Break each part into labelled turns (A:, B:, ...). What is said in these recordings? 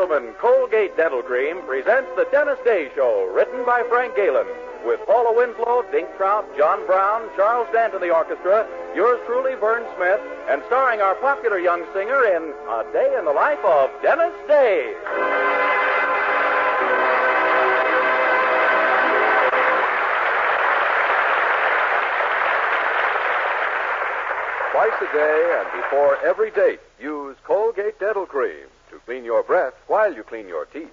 A: gentlemen, Colgate Dental Cream presents The Dennis Day Show, written by Frank Galen, with Paula Winslow, Dink Trout, John Brown, Charles Dant in the orchestra, yours truly, Vern Smith, and starring our popular young singer in A Day in the Life of Dennis Day.
B: Twice a day and before every date, use Colgate Dental Cream to clean your breath while you clean your teeth.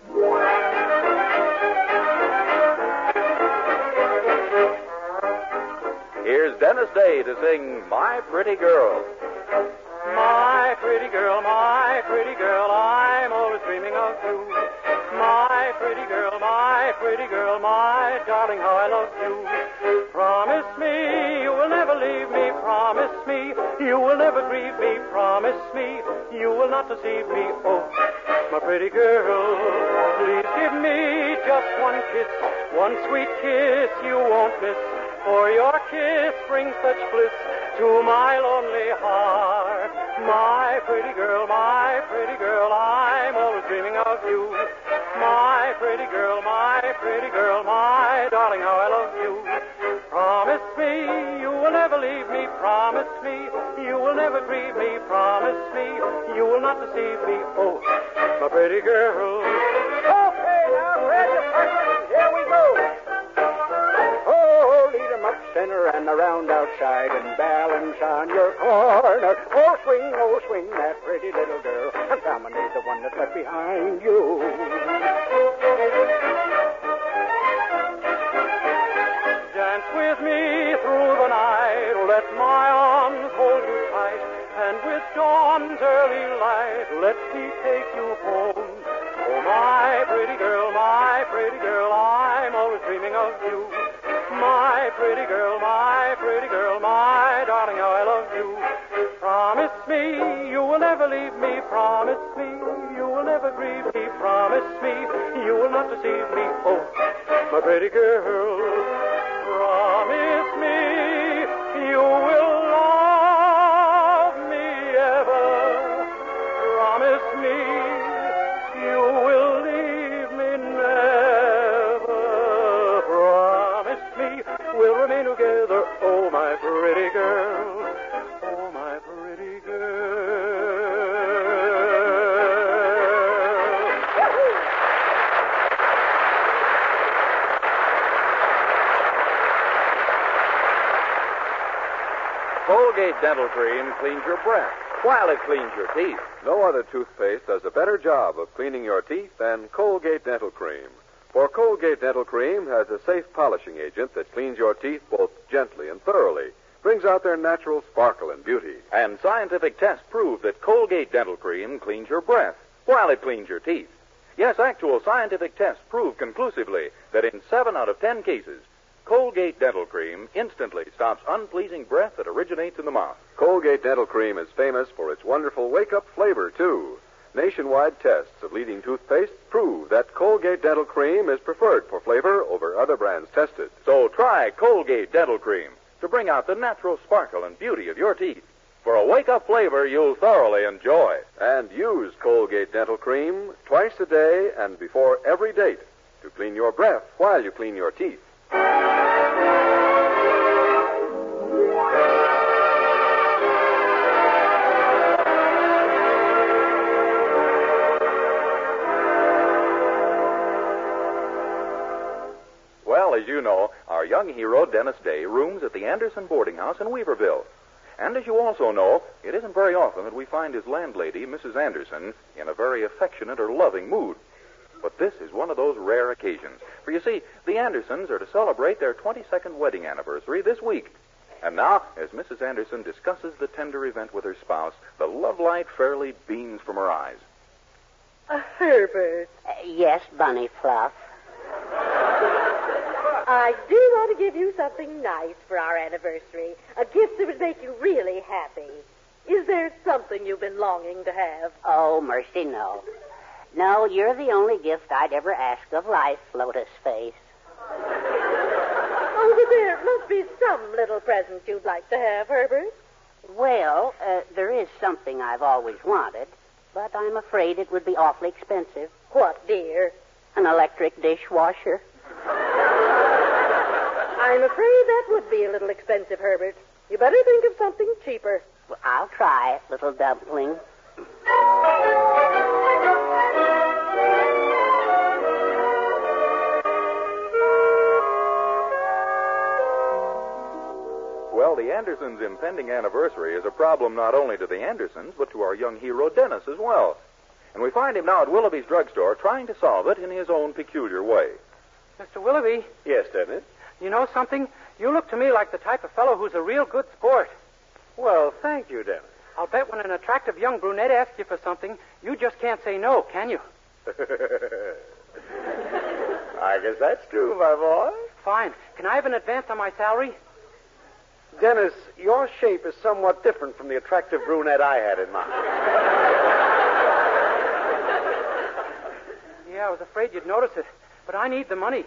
A: Here's Dennis Day to sing My Pretty Girl.
C: My pretty girl, my pretty girl, I'm always dreaming of you. My pretty girl, my pretty girl, my darling, how I love you. Promise me will never leave me. Promise me you will never grieve me. Promise me you will not deceive me. Oh, my pretty girl, please give me just one kiss, one sweet kiss you won't miss. For your kiss brings such bliss to my lonely heart. My pretty girl, my pretty girl, I'm always dreaming of you. My pretty girl, my pretty girl, my darling, how leave me. Promise me you will never grieve me. Promise me you will not deceive me. Oh, my pretty girl.
D: Okay, now, the first here we go. Oh, lead 'em up center and around outside and balance on your corner. Oh, swing, oh, swing that pretty little girl and dominate the one that's left behind you.
C: With me through the night. Let my arms hold you tight. And with dawn's early light, let me take you home. Oh, my pretty girl, my pretty girl, I'm always dreaming of you. My pretty girl, my pretty girl, my darling, how I love you. Promise me you will never leave me. Promise me you will never grieve me. Promise me you will not deceive me. Oh, my pretty girl.
A: Dental Cream cleans your breath while it cleans your teeth.
B: No other toothpaste does a better job of cleaning your teeth than Colgate Dental Cream. For Colgate Dental Cream has a safe polishing agent that cleans your teeth both gently and thoroughly, brings out their natural sparkle and beauty.
A: And scientific tests prove that Colgate Dental Cream cleans your breath while it cleans your teeth. Yes, actual scientific tests prove conclusively that in seven out of ten cases, Colgate Dental Cream instantly stops unpleasing breath that originates in the mouth.
B: Colgate Dental Cream is famous for its wonderful wake up flavor, too. Nationwide tests of leading toothpaste prove that Colgate Dental Cream is preferred for flavor over other brands tested.
A: So try Colgate Dental Cream to bring out the natural sparkle and beauty of your teeth. For a wake up flavor you'll thoroughly enjoy.
B: And use Colgate Dental Cream twice a day and before every date to clean your breath while you clean your teeth.
A: You know, our young hero, Dennis Day, rooms at the Anderson boarding house in Weaverville. And as you also know, it isn't very often that we find his landlady, Mrs. Anderson, in a very affectionate or loving mood. But this is one of those rare occasions. For you see, the Andersons are to celebrate their 22nd wedding anniversary this week. And now, as Mrs. Anderson discusses the tender event with her spouse, the love light fairly beams from her eyes.
E: Uh, Herbert,
F: Uh, yes, Bunny Fluff.
E: I do want to give you something nice for our anniversary. A gift that would make you really happy. Is there something you've been longing to have?
F: Oh, mercy, no. No, you're the only gift I'd ever ask of life, Lotus Face.
E: Oh, but there must be some little present you'd like to have, Herbert.
F: Well, uh, there is something I've always wanted, but I'm afraid it would be awfully expensive.
E: What, dear?
F: An electric dishwasher.
E: I'm afraid that would be a little expensive, Herbert. You better think of something cheaper.
F: Well, I'll try, little dumpling.
A: Well, the Andersons' impending anniversary is a problem not only to the Andersons, but to our young hero Dennis as well. And we find him now at Willoughby's drugstore trying to solve it in his own peculiar way.
C: Mr. Willoughby,
G: Yes, Dennis.
C: You know something? You look to me like the type of fellow who's a real good sport.
G: Well, thank you, Dennis.
C: I'll bet when an attractive young brunette asks you for something, you just can't say no, can you?
G: I guess that's true, my boy.
C: Fine. Can I have an advance on my salary?
G: Dennis, your shape is somewhat different from the attractive brunette I had in mind.
C: Yeah, I was afraid you'd notice it. But I need the money.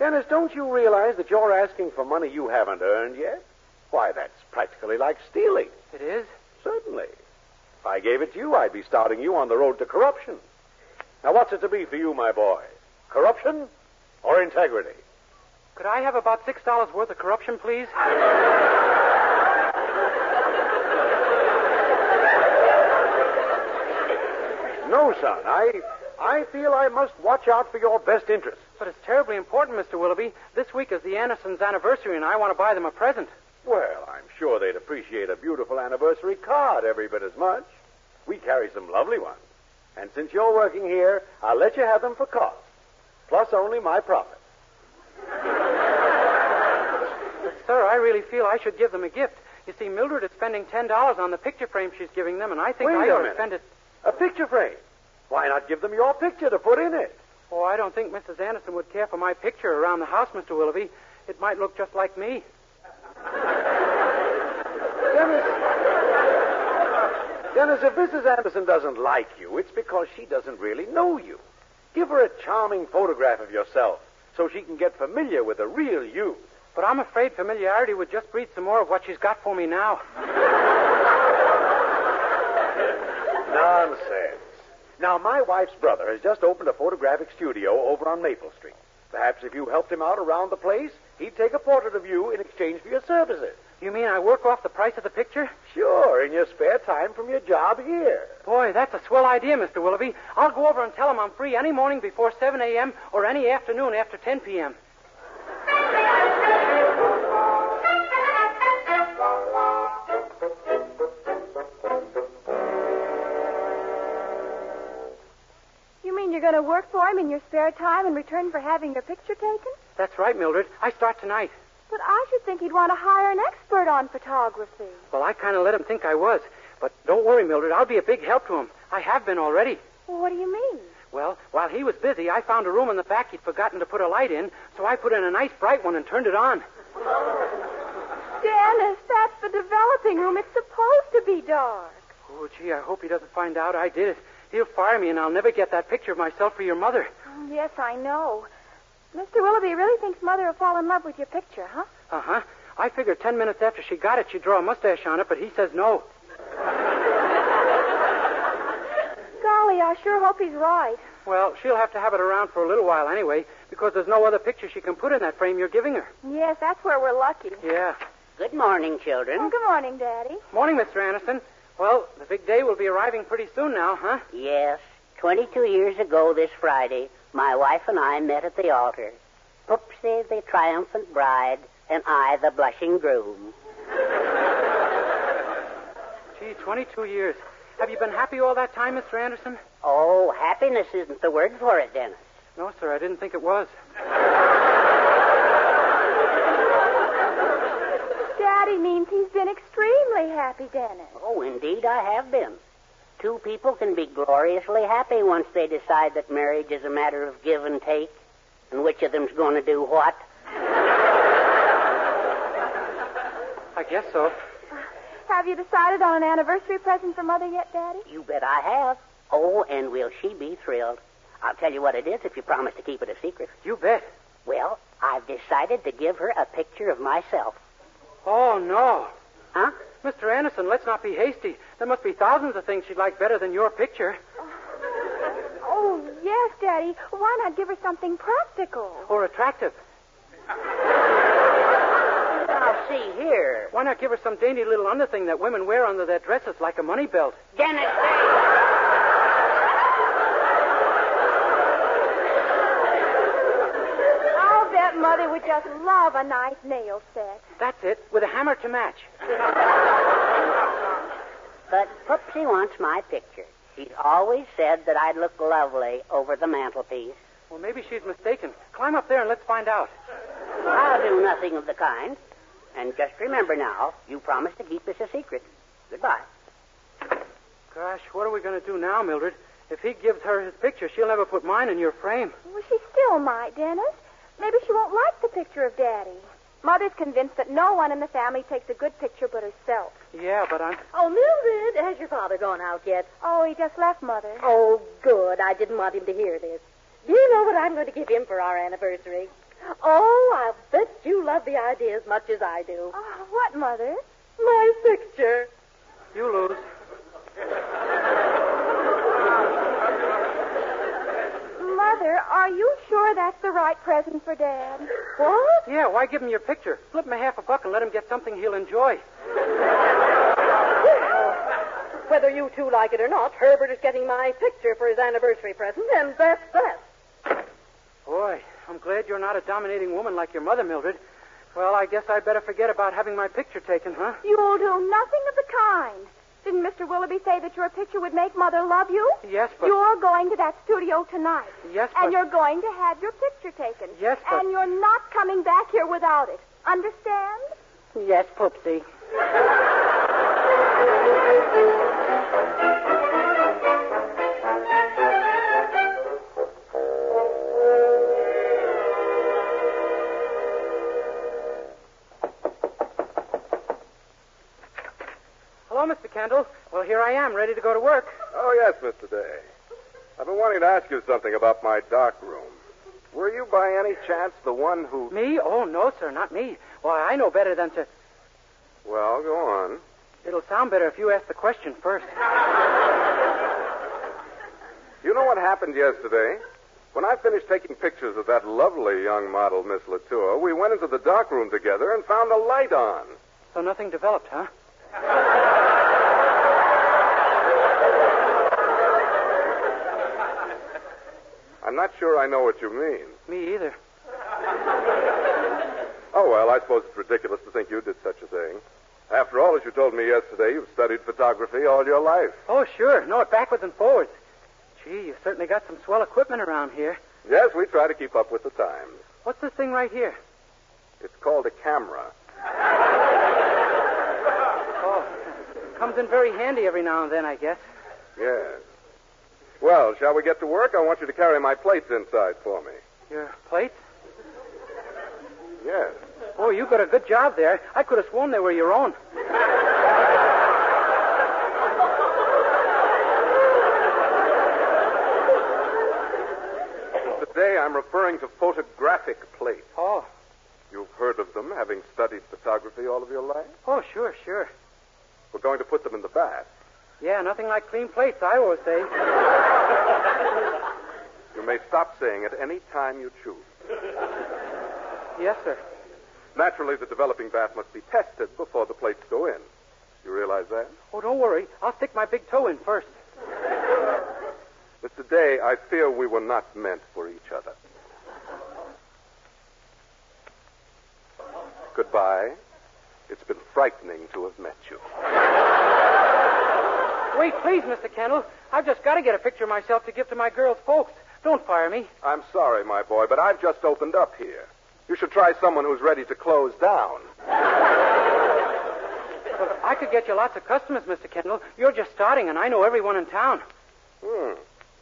G: Dennis, don't you realize that you're asking for money you haven't earned yet? Why, that's practically like stealing.
C: It is?
G: Certainly. If I gave it to you, I'd be starting you on the road to corruption. Now, what's it to be for you, my boy? Corruption or integrity?
C: Could I have about six dollars worth of corruption, please?
G: No, son. I, I feel I must watch out for your best interests.
C: But it's terribly important, Mr. Willoughby. This week is the Andersons' anniversary, and I want to buy them a present.
G: Well, I'm sure they'd appreciate a beautiful anniversary card every bit as much. We carry some lovely ones. And since you're working here, I'll let you have them for cost, plus only my profit.
C: Sir, I really feel I should give them a gift. You see, Mildred is spending ten dollars on the picture frame she's giving them, and I think
G: Wait
C: I ought to spend it.
G: A picture frame. Why not give them your picture to put in it?
C: Oh, I don't think Mrs. Anderson would care for my picture around the house, Mr. Willoughby. It might look just like me.
G: Dennis. Dennis, if Mrs. Anderson doesn't like you, it's because she doesn't really know you. Give her a charming photograph of yourself so she can get familiar with the real you.
C: But I'm afraid familiarity would just breed some more of what she's got for me now.
G: Nonsense. Now, my wife's brother has just opened a photographic studio over on Maple Street. Perhaps if you helped him out around the place, he'd take a portrait of you in exchange for your services.
C: You mean I work off the price of the picture?
G: Sure, in your spare time from your job here.
C: Boy, that's a swell idea, Mr. Willoughby. I'll go over and tell him I'm free any morning before 7 a.m. or any afternoon after 10 p.m.
H: going to work for him in your spare time in return for having your picture taken?
C: That's right, Mildred. I start tonight.
H: But I should think he'd want to hire an expert on photography.
C: Well, I kind of let him think I was. But don't worry, Mildred. I'll be a big help to him. I have been already.
H: Well, what do you mean?
C: Well, while he was busy, I found a room in the back he'd forgotten to put a light in, so I put in a nice bright one and turned it on.
H: Dennis, that's the developing room. It's supposed to be dark.
C: Oh, gee, I hope he doesn't find out I did it. He'll fire me, and I'll never get that picture of myself for your mother.
H: Oh, yes, I know. Mr. Willoughby really thinks Mother will fall in love with your picture, huh?
C: Uh huh. I figured ten minutes after she got it, she'd draw a mustache on it, but he says no.
H: Golly, I sure hope he's right.
C: Well, she'll have to have it around for a little while anyway, because there's no other picture she can put in that frame you're giving her.
H: Yes, that's where we're lucky.
C: Yeah.
F: Good morning,
H: Oh,
F: children.
H: good morning, Daddy.
C: Morning, Mr. Anderson. Well, the big day will be arriving pretty soon now, huh?
F: Yes, 22 years ago this Friday, my wife and I met at the altar. Poopsie, the triumphant bride, and I, the blushing groom.
C: Gee, 22 years. Have you been happy all that time, Mr. Anderson?
F: Oh, happiness isn't the word for it, Dennis.
C: No, sir, I didn't think it was.
H: Daddy means he's been extremely happy, Dennis.
F: Oh, indeed, I have been. Two people can be gloriously happy once they decide that marriage is a matter of give and take, and which of them's going to do what.
C: I guess so.
H: Have you decided on an anniversary present for Mother yet, Daddy?
F: You bet I have. Oh, and will she be thrilled? I'll tell you what it is if you promise to keep it a secret.
C: You bet.
F: Well, I've decided to give her a picture of myself.
C: Oh, no.
F: Huh?
C: Mr. Anderson, let's not be hasty. There must be thousands of things she'd like better than your picture.
H: Oh, oh, yes, Daddy. Why not give her something practical?
C: Or attractive.
F: Now, see here.
C: Why not give her some dainty little underthing that women wear under their dresses like a money belt?
F: Dennis Day.
H: I'll bet Mother would just love a nice nail set.
C: That's it, with a hammer to match.
F: But Poopsie wants my picture. She's always said that I'd look lovely over the mantelpiece.
C: Well, maybe she's mistaken. Climb up there and let's find out.
F: I'll do nothing of the kind. And just remember now, you promised to keep this a secret. Goodbye.
C: Gosh, what are we going to do now, Mildred? If he gives her his picture, she'll never put mine in your frame.
H: Well, she still might, Dennis. Maybe she won't like the picture of Daddy. Mother's convinced that no one in the family takes a good picture but herself.
C: Yeah, but I'm.
E: Oh, Mildred, has your father gone out yet?
H: Oh, he just left Mother.
E: Oh, good. I didn't want him to hear this. Do you know what I'm going to give him for our anniversary? Oh, I'll bet you love the idea as much as I do.
H: Oh, what, Mother?
E: My picture.
C: You lose.
H: Mother, are you sure that's the right present for Dad?
E: What?
C: Yeah, why give him your picture? Flip him a half a buck and let him get something he'll enjoy.
E: Whether you two like it or not, Herbert is getting my picture for his anniversary present, and that's that.
C: Boy, I'm glad you're not a dominating woman like your mother, Mildred. Well, I guess I'd better forget about having my picture taken, huh?
H: You'll do nothing of the kind. Didn't Mr. Willoughby say that your picture would make Mother love you?
C: Yes, but.
H: You're going to that studio tonight.
C: Yes, but.
H: And you're going to have your picture taken.
C: Yes, but-
H: And you're not coming back here without it. Understand?
F: Yes, Poopsie.
C: Kendall. Well, here I am, ready to go to work.
I: Oh, yes, Mr. Day. I've been wanting to ask you something about my dark room. Were you by any chance the one who.
C: Me? Oh, no, sir, not me. Why, I know better than to.
I: Well, go on.
C: It'll sound better if you ask the question first.
I: You know what happened yesterday? When I finished taking pictures of that lovely young model, Miss Latour, we went into the dark room together and found a light on.
C: So nothing developed, huh?
I: I'm not sure I know what you mean.
C: Me either.
I: Oh, well, I suppose it's ridiculous to think you did such a thing. After all, as you told me yesterday, you've studied photography all your life.
C: Oh, sure. Know it backwards and forwards. Gee, you've certainly got some swell equipment around here.
I: Yes, we try to keep up with the times.
C: What's this thing right here?
I: It's called a camera.
C: Oh, comes in very handy every now and then, I guess.
I: Yes. Well, shall we get to work? I want you to carry my plates inside for me.
C: Your plates?
I: Yes.
C: Oh, you got a good job there. I could have sworn they were your own.
I: Today I'm referring to photographic plates.
C: Oh,
I: You've heard of them, having studied photography all of your life?
C: oh, sure, sure.
I: We're going to put them in the bath.
C: Yeah, nothing like clean plates, I always say.
I: You may stop saying it any time you choose.
C: Yes, sir.
I: Naturally, the developing bath must be tested before the plates go in. You realize that?
C: Oh, don't worry. I'll stick my big toe in first.
I: But today, I fear we were not meant for each other. Goodbye. It's been frightening to have met you.
C: Wait, please, Mr. Kendall. I've just got to get a picture of myself to give to my girl's folks. Don't fire me.
I: I'm sorry, my boy, but I've just opened up here. You should try someone who's ready to close down.
C: But I could get you lots of customers, Mr. Kendall. You're just starting, and I know everyone in town.
I: Hmm.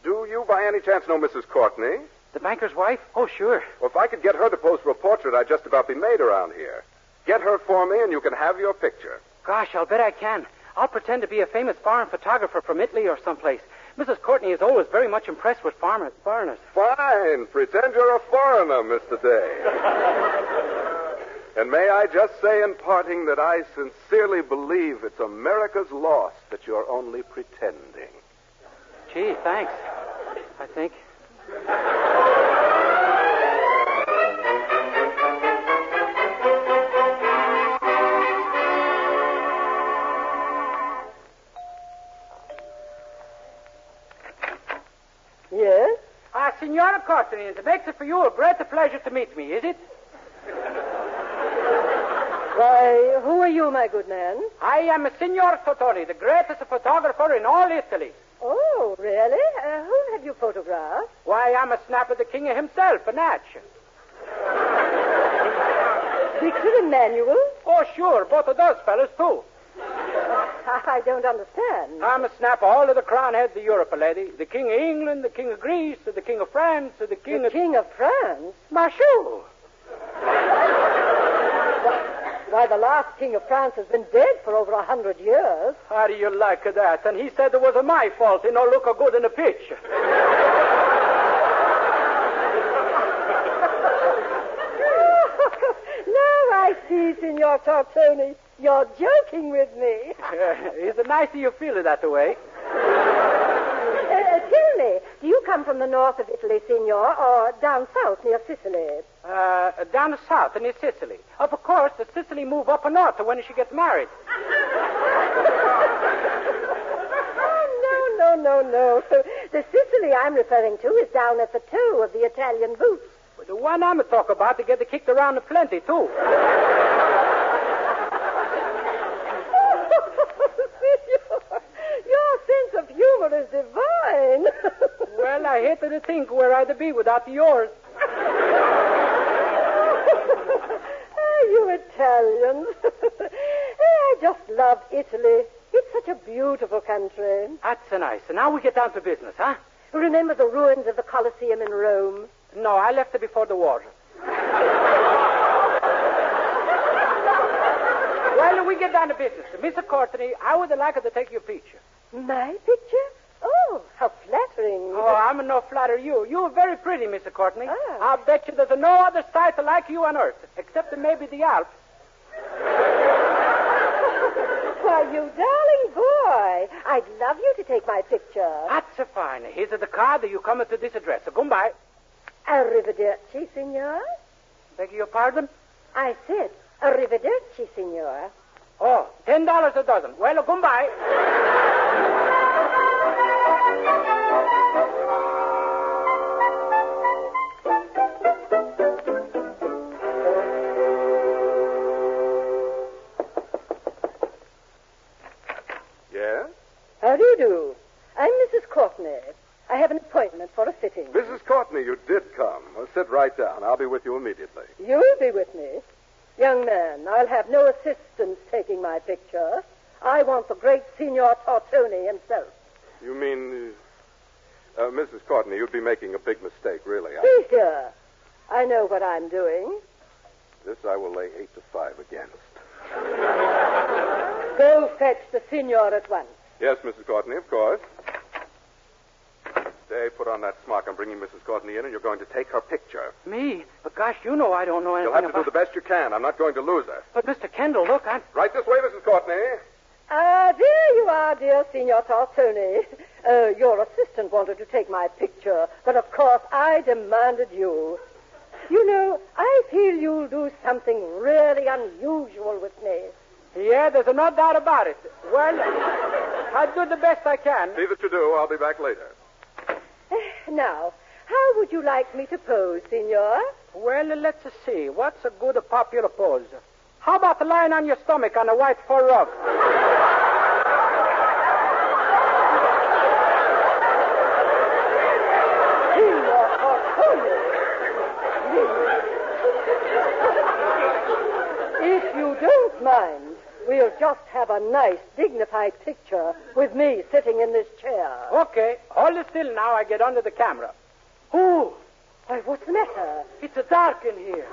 I: Do you, by any chance, know Mrs. Courtney?
C: The banker's wife? Oh, sure.
I: Well, if I could get her to pose for a portrait, I'd just about be made around here. Get her for me, and you can have your picture.
C: Gosh, I'll bet I can. I'll pretend to be a famous foreign photographer from Italy or someplace. Mrs. Courtney is always very much impressed with farmers, foreigners.
I: Fine. Pretend you're a foreigner, Mr. Day. and may I just say in parting that I sincerely believe it's America's loss that you're only pretending.
C: Gee, thanks. I think. Courtney, it makes it for you a great pleasure to meet me, is it?
J: Why, who are you, my good man?
C: I am Signor Tortoni, the greatest photographer in all Italy.
J: Oh, really? Uh, who have you photographed?
C: Why, I'm a snap of the king himself, an action.
J: Victor Emmanuel?
C: Oh, sure, both of those fellas, too.
J: I don't understand.
C: I'm a snap all of the crown heads of Europe, lady. The king of England, the king of Greece, the king of France, the king
J: the
C: of...
J: King of France?
C: Marshal.
J: Why, the last King of France has been dead for over a hundred years.
C: How do you like that? And he said it was my fault. He no look good in the picture.
J: now I see, Signor Tortoni. You're joking with me.
C: Is it nice that you feel it that way?
J: Uh, tell me, do you come from the north of Italy, Signor, or down south near Sicily?
C: Uh, down south near Sicily. Of course, the Sicily move up and north when she gets married.
J: Oh, no, no, no, no. The Sicily I'm referring to is down at the toe of the Italian boots.
C: But the one I'm talking about, they get kicked around a plenty, too.
J: Signor, your sense of humor is divine.
C: well, I hate to think where I'd be without yours.
J: Ah, you Italians. I just love Italy. It's such a beautiful country.
C: That's nice. Now we get down to business, huh?
J: Remember the ruins of the Colosseum in Rome?
C: No, I left it before the war. well, we get down to business. Mr. Courtney, I would like to take your picture.
J: My picture? Oh, how flattering.
C: Oh, I'm no flatter you. You're very pretty, Mr. Courtney.
J: Ah.
C: I'll bet you there's no other sight like you on earth, except maybe the Alps.
J: Why, you darling boy. I'd love you to take my picture.
C: That's a fine. Here's the card. That you come to this address. So goodbye.
J: Arrivederci, signor.
C: Beg your pardon?
J: I said arrivederci, signor.
C: Oh, ten dollars a dozen. Well, goodbye.
J: Courtney. I have an appointment for a sitting.
I: Mrs. Courtney, you did come. Well, sit right down. I'll be with you immediately.
J: You'll be with me. Young man, I'll have no assistants taking my picture. I want the great Signor Tortoni himself.
I: You mean. Uh, uh, Mrs. Courtney, you'd be making a big mistake, really. I,
J: here. I know what I'm doing.
I: this I will lay eight to five against.
J: Go fetch the Signor at once.
I: Yes, Mrs. Courtney, of course. Stay, put on that smock. I'm bringing Mrs. Courtney in, and you're going to take her picture.
C: Me? But gosh, you know I don't know anything
I: You'll have to
C: about...
I: do the best you can. I'm not going to lose her.
C: But Mr. Kendall, look, I'm...
I: Right this way, Mrs. Courtney.
J: Ah, there you are, dear Signor Tortoni. Uh, your assistant wanted to take my picture, but of course I demanded you. You know, I feel you'll do something really unusual with me.
C: Yeah, there's no doubt about it. Well, I'll do the best I can.
I: See that you do. I'll be back later.
J: Now, how would you like me to pose, Signor?
C: Well, let's see. What's a good popular pose? How about lying on your stomach on a white fur rug?
J: If you don't mind, we'll just have a nice, dignified picture with me sitting in this chair.
C: Okay, hold it still now. I get under the camera. Ooh,
J: Why, what's the matter?
C: it's dark in here.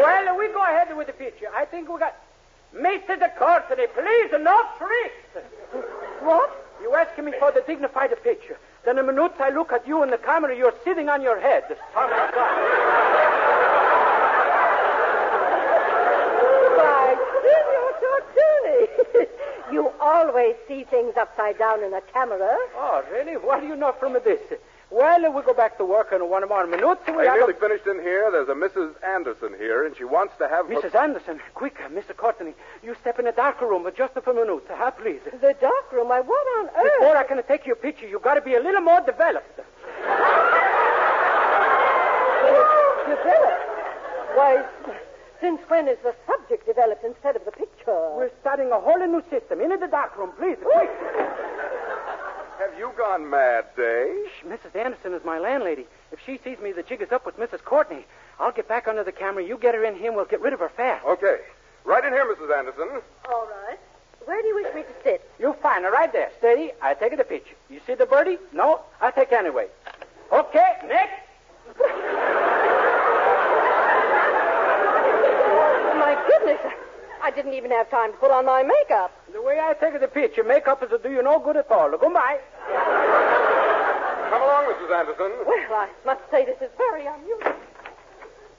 C: well, we go ahead with the picture. I think we got... Mr. de Courtney, please, no tricks.
J: What?
C: You ask me for the dignified picture. Then a minute I look at you in the camera, you're sitting on your head. Oh, my God.
J: Why, Signor Tortoni. you always always see things upside down in a camera.
C: Oh, really? What do you know from this? Well, we go back to work in one more minute. We
I: I
C: have
I: nearly
C: a...
I: finished in here. There's a Mrs. Anderson here, and she wants to have. her-
C: Mrs. Anderson, quick, uh, Mr. Courtney, you step in the dark room for just a few minutes, huh, please?
J: The dark room. Why, what on earth?
C: Before I can take your picture, you got to be a little more developed.
J: Developed? Why, since when is the subject developed instead of the picture?
C: We're starting a whole new system. In the dark room, please, quick.
I: Have you gone mad, Dave?
C: Shh, Mrs. Anderson is my landlady. If she sees me, the jig is up with Mrs. Courtney. I'll get back under the camera. You get her in here, and we'll get rid of her fast.
I: Okay. Right in here, Mrs. Anderson.
E: All right. Where do you wish me to sit?
C: You find her right there. Steady. I take the picture. You see the birdie? No, I take anyway. Okay, next.
J: My goodness. I didn't even have time to put on my makeup.
C: The way I take it, the picture, makeup is to do you no good at all. Goodbye.
I: Come along, Mrs. Anderson.
J: Well, I must say this is very unusual.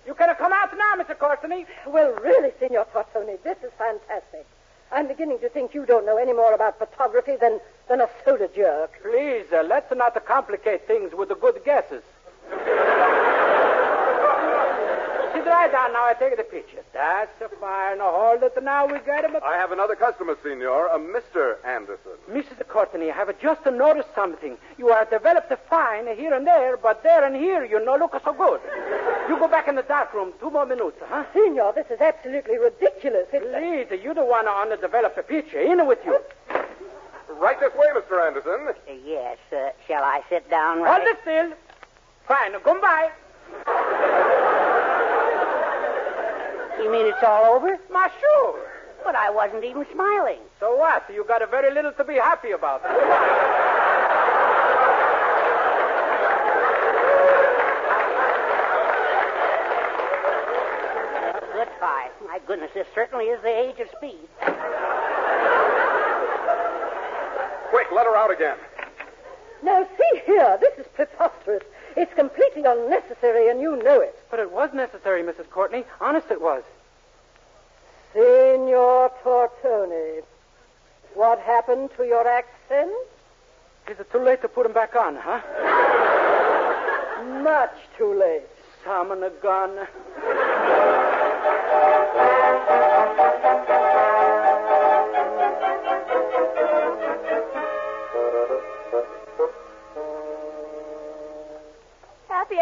C: You can come out now, Mr. Courtney.
J: Well, really, Signor Tortoni, this is fantastic. I'm beginning to think you don't know any more about photography than, than a soda jerk.
C: Please, uh, let's not complicate things with the good guesses. Sit right down now. I take the picture. That's a fine. Now hold it. Now we got him.
I: I have another customer, Senor, a Mr. Anderson.
C: Mr. Courtney, I have just noticed something. You are developed fine here and there, but there and here you no look so good. You go back in the dark room. Two more minutes, huh?
J: Signor, this is absolutely ridiculous. It's,
C: Please, you the one on the developed picture. In with you.
I: Right this way, Mr. Anderson.
F: Uh, yes, uh, shall I sit down right?
C: Hold it still. Fine. Now, come by.
F: You mean it's all over?
C: My sure.
F: But I wasn't even smiling.
C: So what? You got a very little to be happy about.
F: Good try. My goodness, this certainly is the age of speed.
I: Quick, let her out again.
J: Now, see here. This is preposterous. It's completely unnecessary, and you know it.
C: But it was necessary, Mrs. Courtney. Honest, it was.
J: Signor Tortoni, what happened to your accent?
C: Is it too late to put him back on, huh?
J: Much too late.
C: Summon a gun.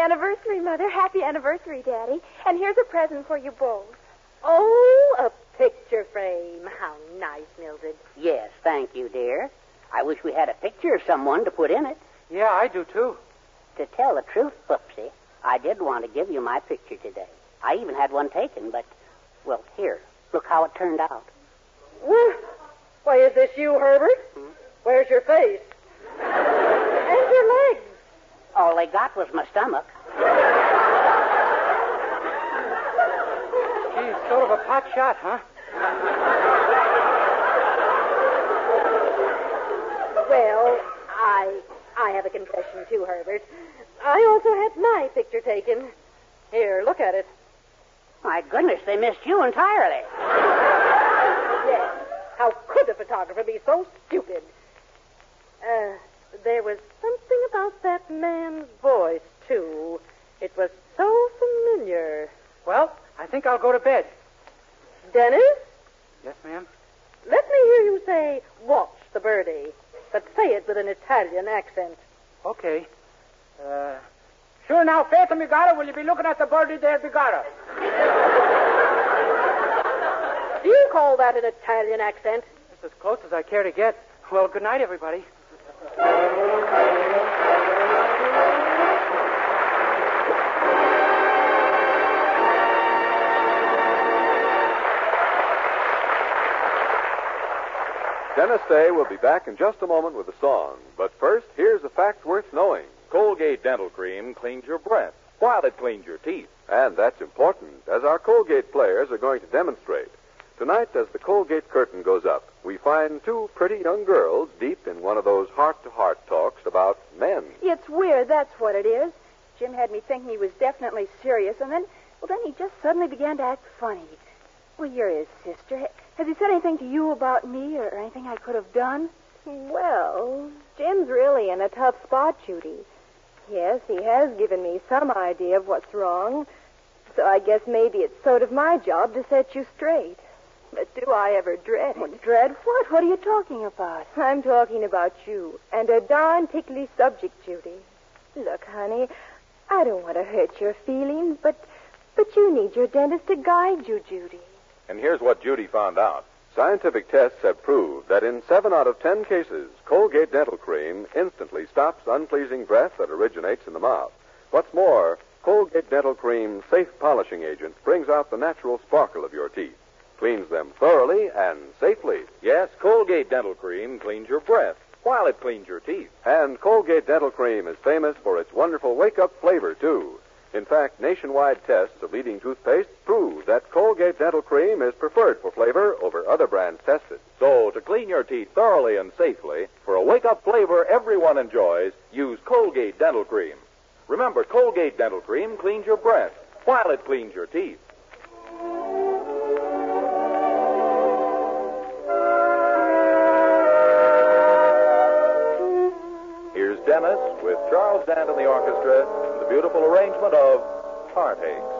H: Anniversary, Mother. Happy anniversary, Daddy. And here's a present for you both.
E: Oh, a picture frame. How nice, Mildred.
F: Yes, thank you, dear. I wish we had a picture of someone to put in it.
C: Yeah, I do too.
F: To tell the truth, Poopsie, I did want to give you my picture today. I even had one taken, but, well, here, look how it turned out.
J: Wha- Why, is this you, Herbert? Hmm? Where's your face? and your legs.
F: All they got was my stomach.
C: Geez, sort of a pot shot, huh?
E: Well, I I have a confession too, Herbert. I also had my picture taken. Here, look at it.
F: My goodness, they missed you entirely.
E: Yes. How could a photographer be so stupid? Uh, there was something about that man's voice, too. It was so familiar.
C: Well, I think I'll go to bed.
E: Dennis,
C: Yes, ma'am.
E: let me hear you say, watch the birdie, but say it with an Italian accent.
C: Okay. Uh, sure now, Faith and Migara, will you be looking at the birdie there, Migara?
E: Do you call that an Italian accent?
C: It's as close as I care to get. Well, good night, everybody.
I: Dennis Day will be back in just a moment with a song. But first, here's a fact worth knowing.
A: Colgate Dental Cream cleans your breath while it cleans your teeth.
I: And that's important, as our Colgate players are going to demonstrate. Tonight, as the Colgate curtain goes up, we find two pretty young girls deep in one of those heart to heart talks about men.
H: It's weird, that's what it is. Jim had me thinking he was definitely serious, and then, well, then he just suddenly began to act funny.
K: Well, you're his sister. Has he said anything to you about me or anything I could have done?
L: Well, Jim's really in a tough spot, Judy. Yes, he has given me some idea of what's wrong. So I guess maybe it's sort of my job to set you straight. But do I ever dread it?
K: Dread what? What are you talking about?
L: I'm talking about you, and a darn tickly subject, Judy. Look, honey, I don't want to hurt your feelings, but but you need your dentist to guide you, Judy.
B: And here's what Judy found out. Scientific tests have proved that in seven out of ten cases, Colgate Dental Cream instantly stops unpleasing breath that originates in the mouth. What's more, Colgate Dental Cream's safe polishing agent brings out the natural sparkle of your teeth, cleans them thoroughly and safely.
C: Yes, Colgate Dental Cream cleans your breath while it cleans your teeth.
B: And Colgate Dental Cream is famous for its wonderful wake up flavor, too. In fact, nationwide tests of leading toothpaste prove that Colgate Dental Cream is preferred for flavor over other brands tested.
C: So, to clean your teeth thoroughly and safely, for a wake up flavor everyone enjoys, use Colgate Dental Cream. Remember, Colgate Dental Cream cleans your breath while it cleans your teeth. Dennis with Charles Dant and the orchestra and the beautiful arrangement of Heartaches.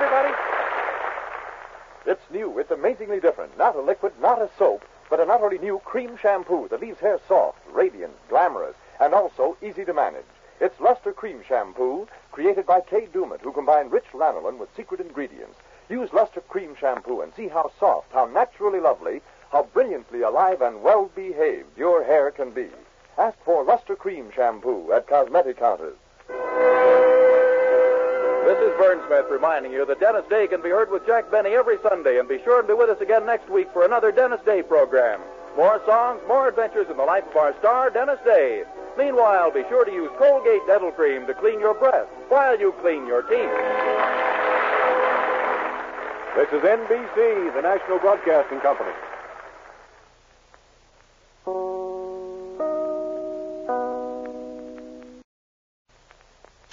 M: Everybody.
N: It's new. It's amazingly different. Not a liquid, not a soap, but an utterly new cream shampoo that leaves hair soft, radiant, glamorous, and also easy to manage. It's Lustre-Creme Shampoo, created by Kay Daumit, who combined rich lanolin with secret ingredients. Use Lustre-Creme Shampoo and see how soft, how naturally lovely, how brilliantly alive and well behaved your hair can be. Ask for Lustre-Creme Shampoo at cosmetic counters.
C: This is Vern Smith reminding you that Dennis Day can be heard with Jack Benny every Sunday, and be sure and be with us again next week for another Dennis Day program. More songs, more adventures in the life of our star, Dennis Day. Meanwhile, be sure to use Colgate Dental Cream to clean your breath while you clean your teeth.
B: This is NBC, the National Broadcasting Company.